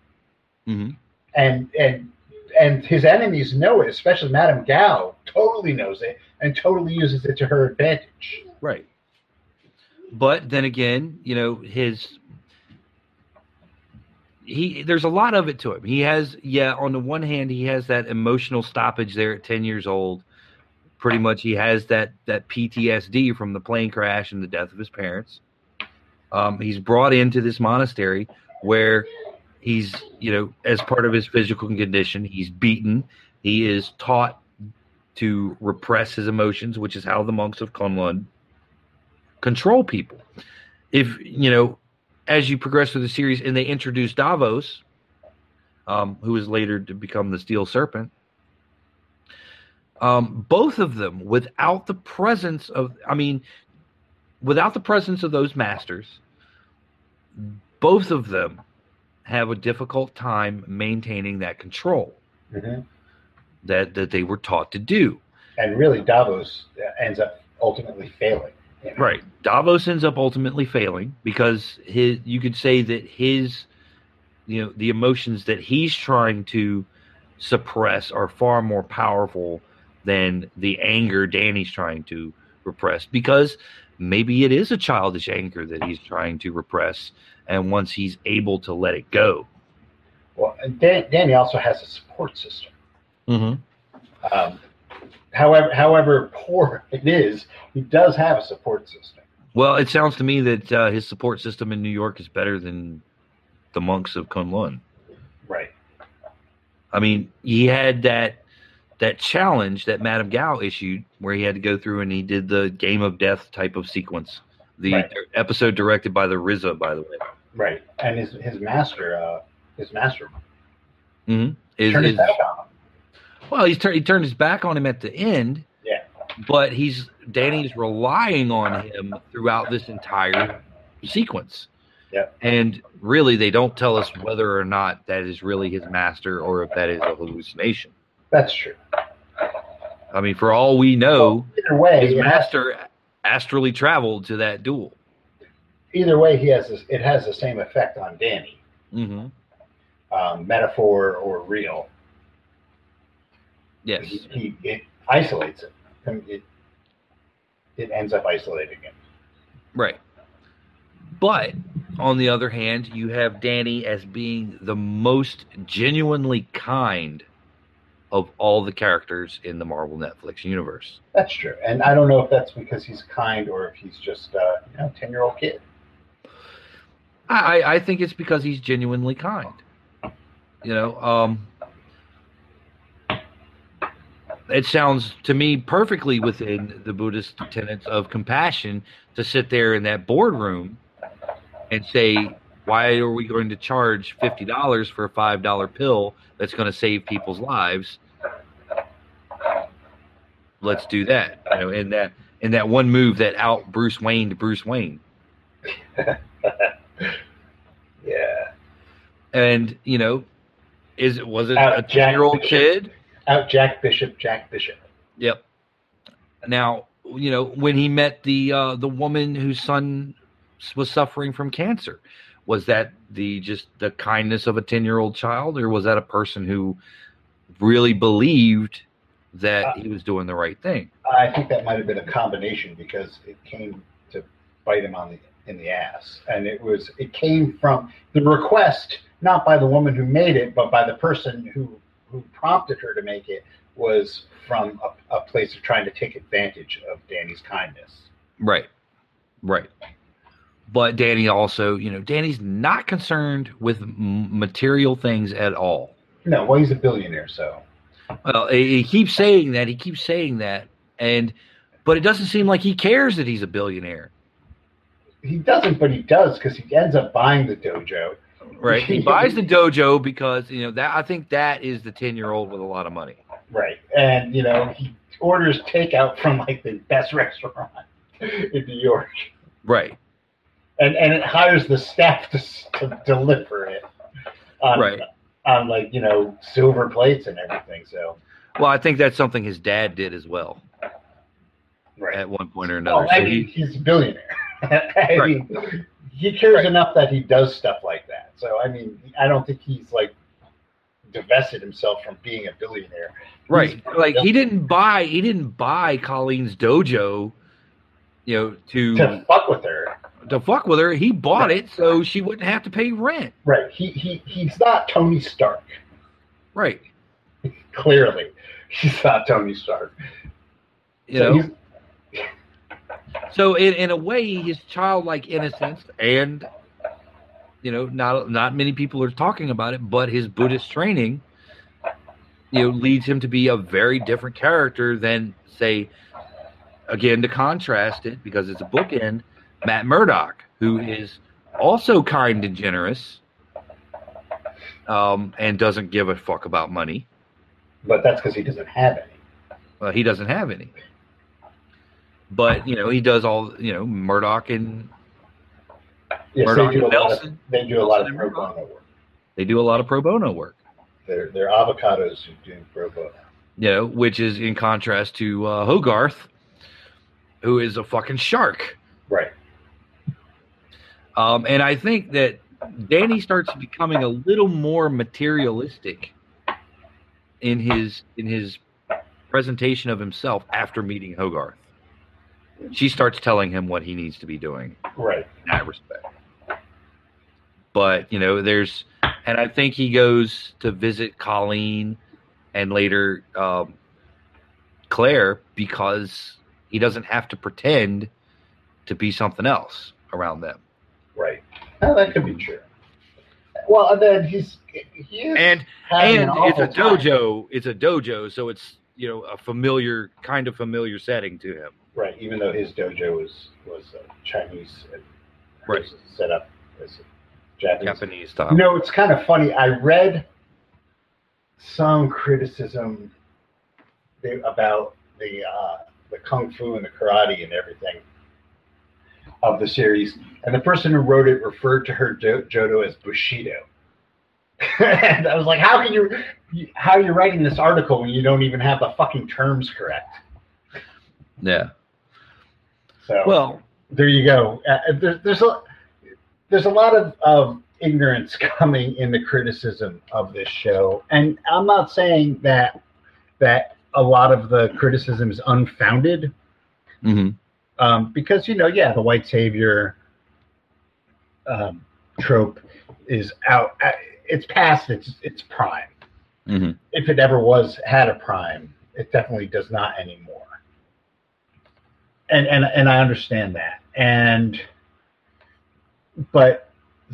Hmm and and and his enemies know it especially madame gao totally knows it and totally uses it to her advantage Right. But then again, you know, his he there's a lot of it to him. He has yeah, on the one hand he has that emotional stoppage there at 10 years old. Pretty much he has that that PTSD from the plane crash and the death of his parents. Um, he's brought into this monastery where he's, you know, as part of his physical condition, he's beaten. He is taught to repress his emotions, which is how the monks of Kunlun control people. If you know, as you progress through the series, and they introduce Davos, um, who is later to become the Steel Serpent. Um, both of them, without the presence of, I mean, without the presence of those masters, both of them have a difficult time maintaining that control mm-hmm. that that they were taught to do. and really davos ends up ultimately failing you know? Right. Davos ends up ultimately failing because his you could say that his you know the emotions that he's trying to suppress are far more powerful than the anger Danny's trying to repress because maybe it is a childish anger that he's trying to repress and once he's able to let it go. well Dan, danny also has a support system Mm-hmm. um, however however poor it is he does have a support system Well, it sounds to me that uh, his support system in New York is better than the monks of Kunlun. right I mean, he had that that challenge that Madame Gao issued, where he had to go through and he did the game of death type of sequence. The Right. episode directed by the RZA, by the way, right and his his master uh his master mm-hmm. is, turned his back on him well, he's tur- he turned his back on him at the end, yeah but he's Danny's relying on him throughout this entire sequence. Yeah. And really, they don't tell us whether or not that is really his master or if that is a hallucination. that's true I mean, for all we know, either way his master astrally traveled to that duel. Either way he has this, it has the same effect on danny Mm-hmm. um, metaphor or real Yes. he, he it isolates it. It it ends up isolating him. Right. But on the other hand, you have Danny as being the most genuinely kind of all the characters in the Marvel Netflix universe. That's true, and I don't know if that's because he's kind or if he's just uh, you know ten year old kid. I, I- think it's because he's genuinely kind. You know, um, it sounds to me perfectly within the Buddhist tenets of compassion to sit there in that boardroom and say, why are we going to charge fifty dollars for a five dollar pill that's going to save people's lives? Let's do that. You know, in that in that one move that out Bruce Wayne to Bruce Wayne. Yeah, And you know, is it was it Out a ten year old kid? Out Jack Bishop, Jack Bishop. Yep. Now, you know, when he met the uh, the woman whose son was suffering from cancer, was that the just the kindness of a ten year old child, or was that a person who really believed that Uh, he was doing the right thing? I think that might have been a combination because it came to bite him on the in the ass, and it was it came from the request not by the woman who made it, but by the person who who prompted her to make it was from a, a place of trying to take advantage of Danny's kindness. Right. Right. But Danny also, you know, Danny's not concerned with material things at all. No, well, he's a billionaire, so Well, he he keeps saying that. He keeps saying that, and but it doesn't seem like he cares that he's a billionaire, he doesn't, but he does because he ends up buying the dojo. right? He buys the dojo because you know that I think that is the ten year old with a lot of money. Right. And, you know, he orders takeout from like the best restaurant in New York. Right. And and it hires the staff to, to deliver it on, Right. on like, you know, silver plates and everything. So, Well, I think that's something his dad did as well right. at one point or oh, another. Well, I mean, he, he's a billionaire. I Right. mean, he cares Right. enough that he does stuff like that. So, I mean, I don't think he's like divested himself from being a billionaire. right. He's- Like he didn't buy he didn't buy Colleen's dojo, you know, to to fuck with her. to fuck with her. He bought it so she wouldn't have to pay rent. Right. He he he's not Tony Stark. Right. Clearly, he's not Tony Stark. You So know. So in, in a way, his childlike innocence and you know, not not many people are talking about it, but his Buddhist training, you know, leads him to be a very different character than say again to contrast it because it's a bookend, Matt Murdock, who is also kind and generous, um, and doesn't give a fuck about money. but that's because he doesn't have any. Well, he doesn't have any. But you know, he does all you know, Murdock and Yes, Murdock they do a and lot of Nelson. they do a lot of pro bono work. They do a lot of pro bono work, They're they're avocados who do pro bono. you know, which is in contrast to uh, Hogarth, who is a fucking shark. Right. Um, and I think that Danny starts becoming a little more materialistic in his in his presentation of himself after meeting Hogarth. She starts telling him what he needs to be doing Right. in that respect. But you know, there's, and I think he goes to visit Colleen and later um, Claire because he doesn't have to pretend to be something else around them. Right. Oh, that could be true. Well, and then he's he And and an it's a awful time. dojo. It's a dojo, so it's you know a familiar kind of familiar setting to him. Right. Even though his dojo was was uh, Chinese, and Right. hers set up as a Japanese. Japanese style. You know, it's kind of funny. I read some criticism they- about the uh, the kung fu and the karate and everything of the series, and the person who wrote it referred to her jo- Jodo as Bushido. and I was like, "How can you? How are you writing this article when you don't even have the fucking terms correct?" yeah. So Well, there you go. Uh, there, there's a there's a lot of, of ignorance coming in the criticism of this show, and I'm not saying that that a lot of the criticism is unfounded, mhm. um, because you know, yeah, the white savior um, trope is out. uh, It's past its its prime. Mhm. If it ever was had a prime, it definitely does not anymore. And and and I understand that. And but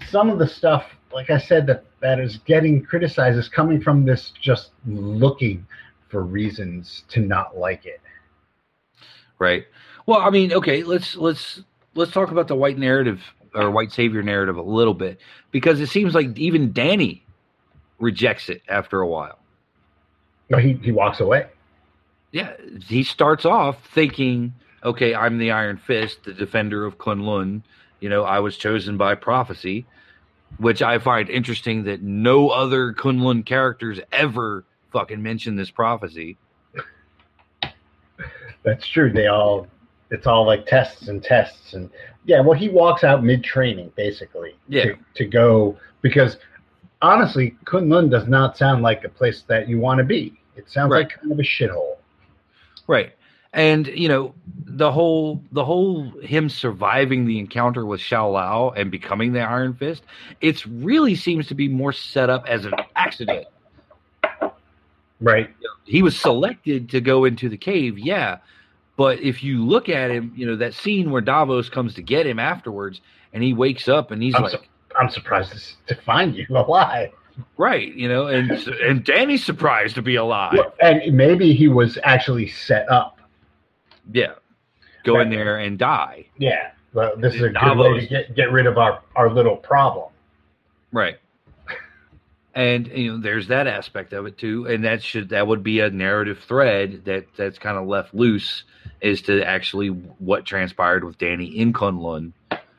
some of the stuff, like I said, that that is getting criticized is coming from this just looking for reasons to not like it. Right. Well, I mean, okay, let's let's let's talk about the white narrative or white savior narrative a little bit because it seems like even Danny rejects it after a while. No, he he walks away. Yeah, he starts off thinking, okay, I'm the Iron Fist, the defender of Kunlun. You know, I was chosen by prophecy, which I find interesting that no other Kunlun characters ever fucking mention this prophecy. That's true. They all, it's all like tests and tests and yeah. Well, he walks out mid training basically. Yeah. To, to go because honestly, Kunlun does not sound like a place that you want to be. It sounds Right. like kind of a shithole. Right. And you know the whole the whole him surviving the encounter with Shou-Lao and becoming the Iron Fist, it really seems to be more set up as an accident. Right. He was selected to go into the cave, yeah, but if you look at him, you know that scene where Davos comes to get him afterwards, and he wakes up and he's I'm, like, su- I'm surprised to- to find you alive. right, you know, and and Danny's surprised to be alive. And maybe he was actually set up. Yeah, go in there and die. Yeah. Well, this is a good way to get, get rid of our, our little problem. Right. And you know, there's that aspect of it too, and that should that would be a narrative thread that that's kind of left loose as to actually what transpired with Danny in Kunlun.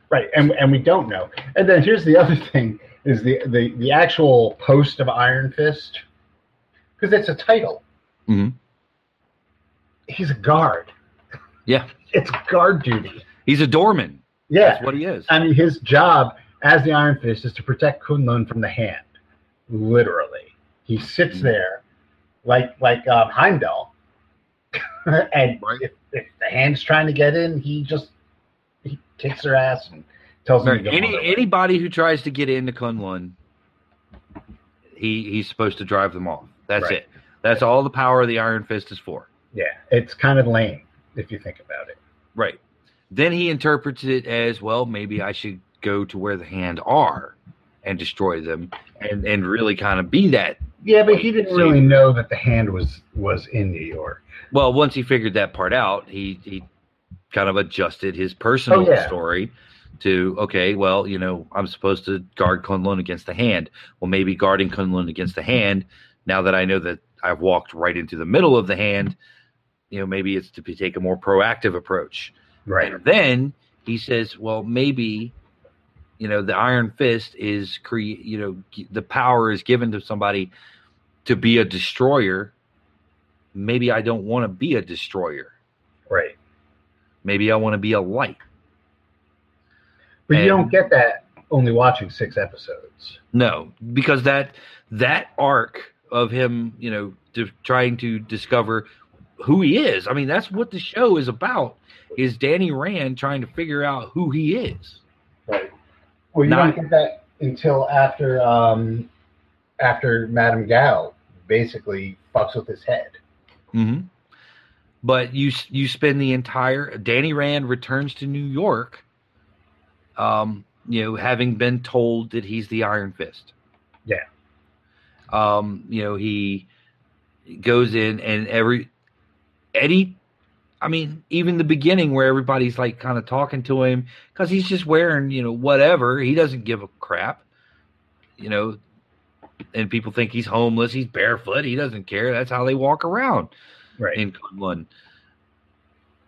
Right, and and we don't know. And then here's the other thing: is the the the actual post of Iron Fist because it's a title. Mm-hmm. He's a guard. Yeah, It's guard duty. he's a doorman. Yeah, That's what he is. I mean his job as the Iron Fist is to protect Kunlun from the hand. Literally, he sits Mhm. there like like um, Heimdall, and Right. if, if the hand's trying to get in, he just he kicks their ass and tells them Right. to go on Any anybody who tries to get into Kunlun, he he's supposed to drive them off. That's Right. it. That's all the power of the Iron Fist is for. Yeah, it's kind of lame if you think about it. Right. Then he interprets it as well. Maybe I should go to where the hand are and destroy them, and and really kind of be that. Yeah, but he didn't really know that the hand was was in New York. Well, once he figured that part out, he he kind of adjusted his personal Oh, yeah. story to okay. Well, you know, I'm supposed to guard Kunlun against the hand. Well, maybe guarding Kunlun against the hand. Now that I know that I've walked right into the middle of the hand, you know, maybe it's to be, take a more proactive approach. Right. And then he says, well, maybe, you know, the Iron Fist is create, you know, g- the power is given to somebody to be a destroyer. Maybe I don't want to be a destroyer. Right. Maybe I want to be a light. But you don't get that only watching six episodes. No, because that that arc of him, you know, to, trying to discover who he is. I mean, that's what the show is about. Is Danny Rand trying to figure out who he is? Right. Well, you Not- don't get that until after um after Madame Gao basically fucks with his head. hmm But you you spend the entire Danny Rand returns to New York, um, you know, having been told that he's the Iron Fist. Yeah. Um, you know, he goes in and every Eddie. I mean, even the beginning where everybody's like kind of talking to him because he's just wearing, you know, whatever. He doesn't give a crap, you know. And people think he's homeless. He's barefoot. He doesn't care. That's how they walk around Right. in Kunlun.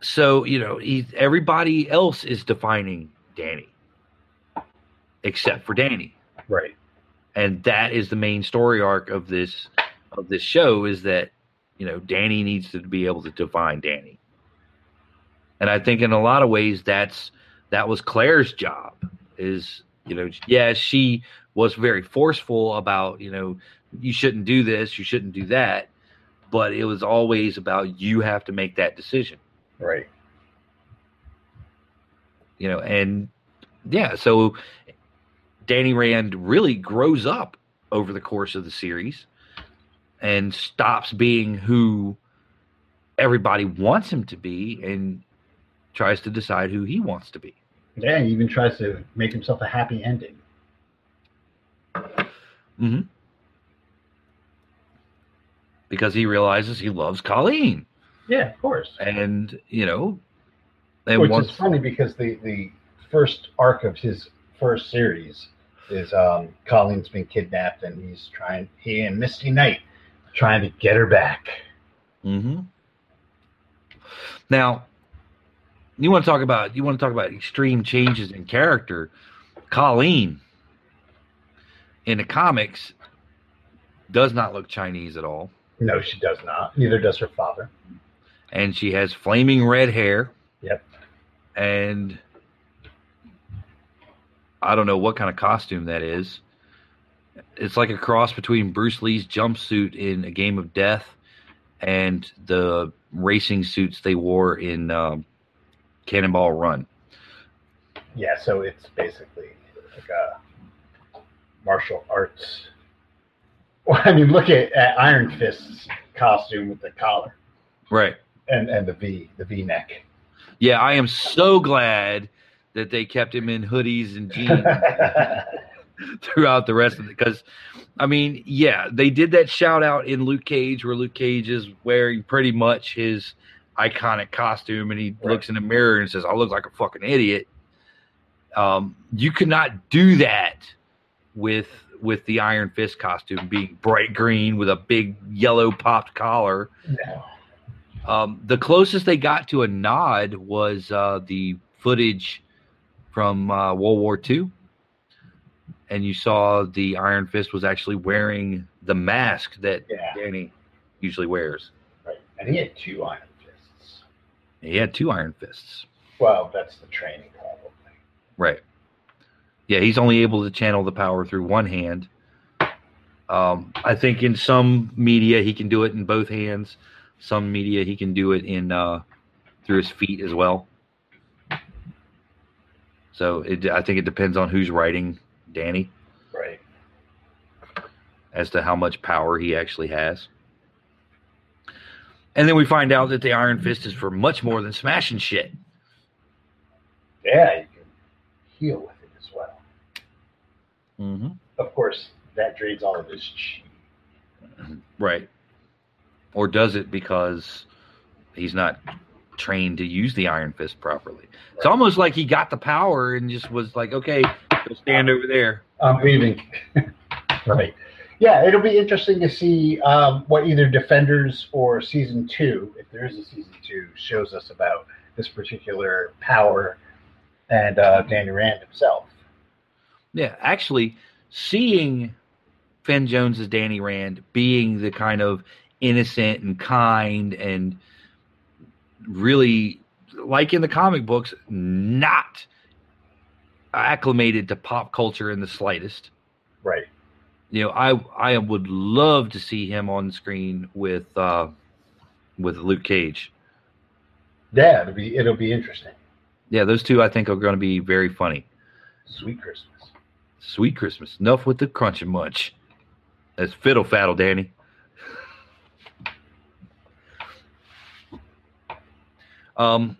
So you know, he, everybody else is defining Danny, except for Danny, right. and that is the main story arc of this of this show. Is that you know Danny needs to be able to define Danny, and I think in a lot of ways that's that was Claire's job. Is you know, yeah, she was very forceful about you know you shouldn't do this, you shouldn't do that, but it was always about you have to make that decision Right. you know and yeah so danny rand really grows up over the course of the series and stops being who everybody wants him to be and tries to decide who he wants to be Yeah, he even tries to make himself a happy ending. hmm because he realizes he loves colleen Yeah, of course. and you know and Which once is funny because the the first arc of his first series is um Colleen's been kidnapped and he's trying he and Misty Knight trying to get her back. hmm Now, you want to talk about you want to talk about extreme changes in character. Colleen in the comics does not look Chinese at all. No, she does not. Neither does her father. and she has flaming red hair. Yep. And I don't know what kind of costume that is. It's like a cross between Bruce Lee's jumpsuit in A Game of Death and the racing suits they wore in um, Cannonball Run. Yeah, so it's basically like a martial arts. Well, I mean, look at, at Iron Fist's costume with the collar Right. and, and the V, the V neck. Yeah, I am so glad that they kept him in hoodies and jeans throughout the rest of it because I mean, yeah, they did that shout out in Luke Cage where Luke Cage is wearing pretty much his iconic costume and he Right. looks in the mirror and says, I look like a fucking idiot. Um, you could not do that with with the Iron Fist costume being bright green with a big yellow popped collar. no. Um, the closest they got to a nod was uh, the footage from uh, World War II, and you saw the Iron Fist was actually wearing the mask that Yeah. Danny usually wears. Right. And he had two Iron Fists. He had two Iron Fists, Well, that's the training probably. right? Yeah, he's only able to channel the power through one hand. Um, I think in some media he can do it in both hands. Some media he can do it in uh, through his feet as well. So it, I think it depends on who's writing Danny Right. as to how much power he actually has. And then we find out that the Iron Fist is for much more than smashing shit. Yeah, you can heal with it as well. Mm-hmm. Of course, that drains all of his chi. Right. Or does it because he's not trained to use the Iron Fist properly? It's almost like he got the power and just was like, okay, go stand over there. I'm leaving. right. Yeah, it'll be interesting to see um, what either Defenders or season two, if there is a season two, shows us about this particular power and uh, Danny Rand himself. Yeah, actually, seeing Finn Jones as Danny Rand being the kind of innocent and kind and really, like in the comic books, not acclimated to pop culture in the slightest. Right. You know, I I would love to see him on screen with uh, with Luke Cage. Yeah, it'll be it'll be interesting. Yeah, those two I think are going to be very funny. Sweet Christmas. Sweet Christmas. Enough with the crunch and munch. That's fiddle faddle, Danny. Um.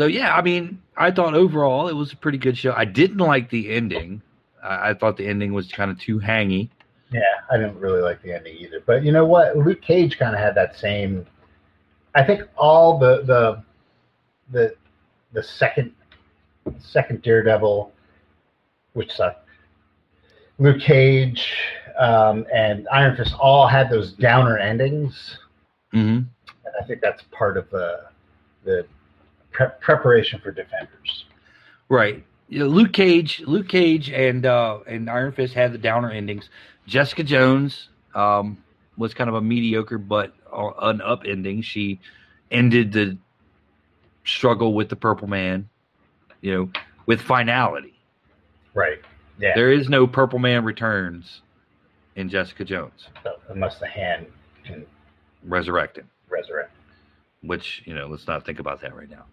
So yeah, I mean, I thought overall it was a pretty good show. I didn't like the ending. I, I thought the ending was kind of too hangy. Yeah, I didn't really like the ending either. But you know what? Luke Cage kind of had that same. I think all the the the the second second Daredevil, which sucked. Luke Cage um, and Iron Fist all had those downer endings, Mm-hmm. and I think that's part of the the pre- preparation for Defenders. Right. You know, Luke Cage, Luke Cage, and uh, and Iron Fist had the downer endings. Jessica Jones um, was kind of a mediocre but uh, an up ending. She ended the struggle with the Purple Man, you know, with finality. Right. Yeah. There is no Purple Man returns in Jessica Jones So, unless the hand can resurrecting. resurrect. Which you know let's not think about that right now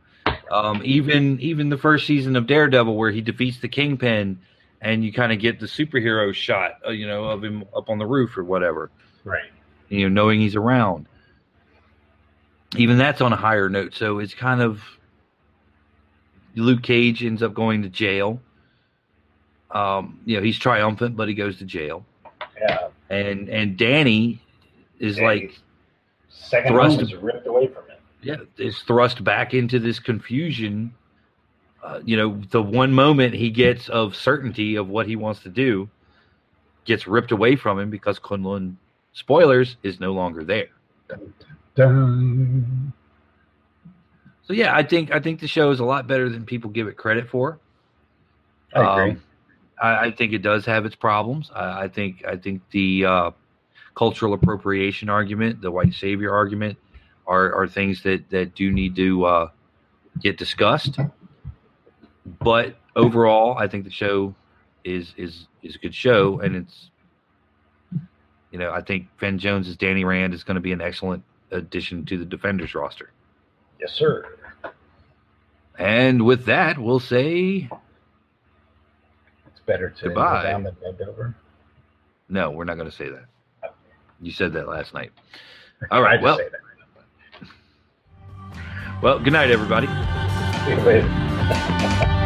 um, even even the first season of daredevil where he defeats the kingpin and you kind of get the superhero shot uh, you know of him up on the roof or whatever Right. you know knowing he's around even that's on a higher note so it's kind of luke cage ends up going to jail um, you know he's triumphant but he goes to jail Yeah. and and danny is Danny's like second thrust- home is ripped away from. Yeah, is thrust back into this confusion. Uh, you know, the one moment he gets of certainty of what he wants to do gets ripped away from him because Kunlun, spoilers, is no longer there. Dun. So yeah, I think I think the show is a lot better than people give it credit for. I agree. Um, I, I think it does have its problems. I, I think I think the uh, cultural appropriation argument, the white savior argument, are are things that that do need to uh, get discussed. But overall, I think the show is is is a good show, and it's you know I think Finn Jones as Danny Rand is going to be an excellent addition to the Defenders roster. Yes, sir. And with that, we'll say It's better to Goodbye. down than bend over. no. We're not going to say that. You said that last night. All right. I just Well. Well. Good night, everybody.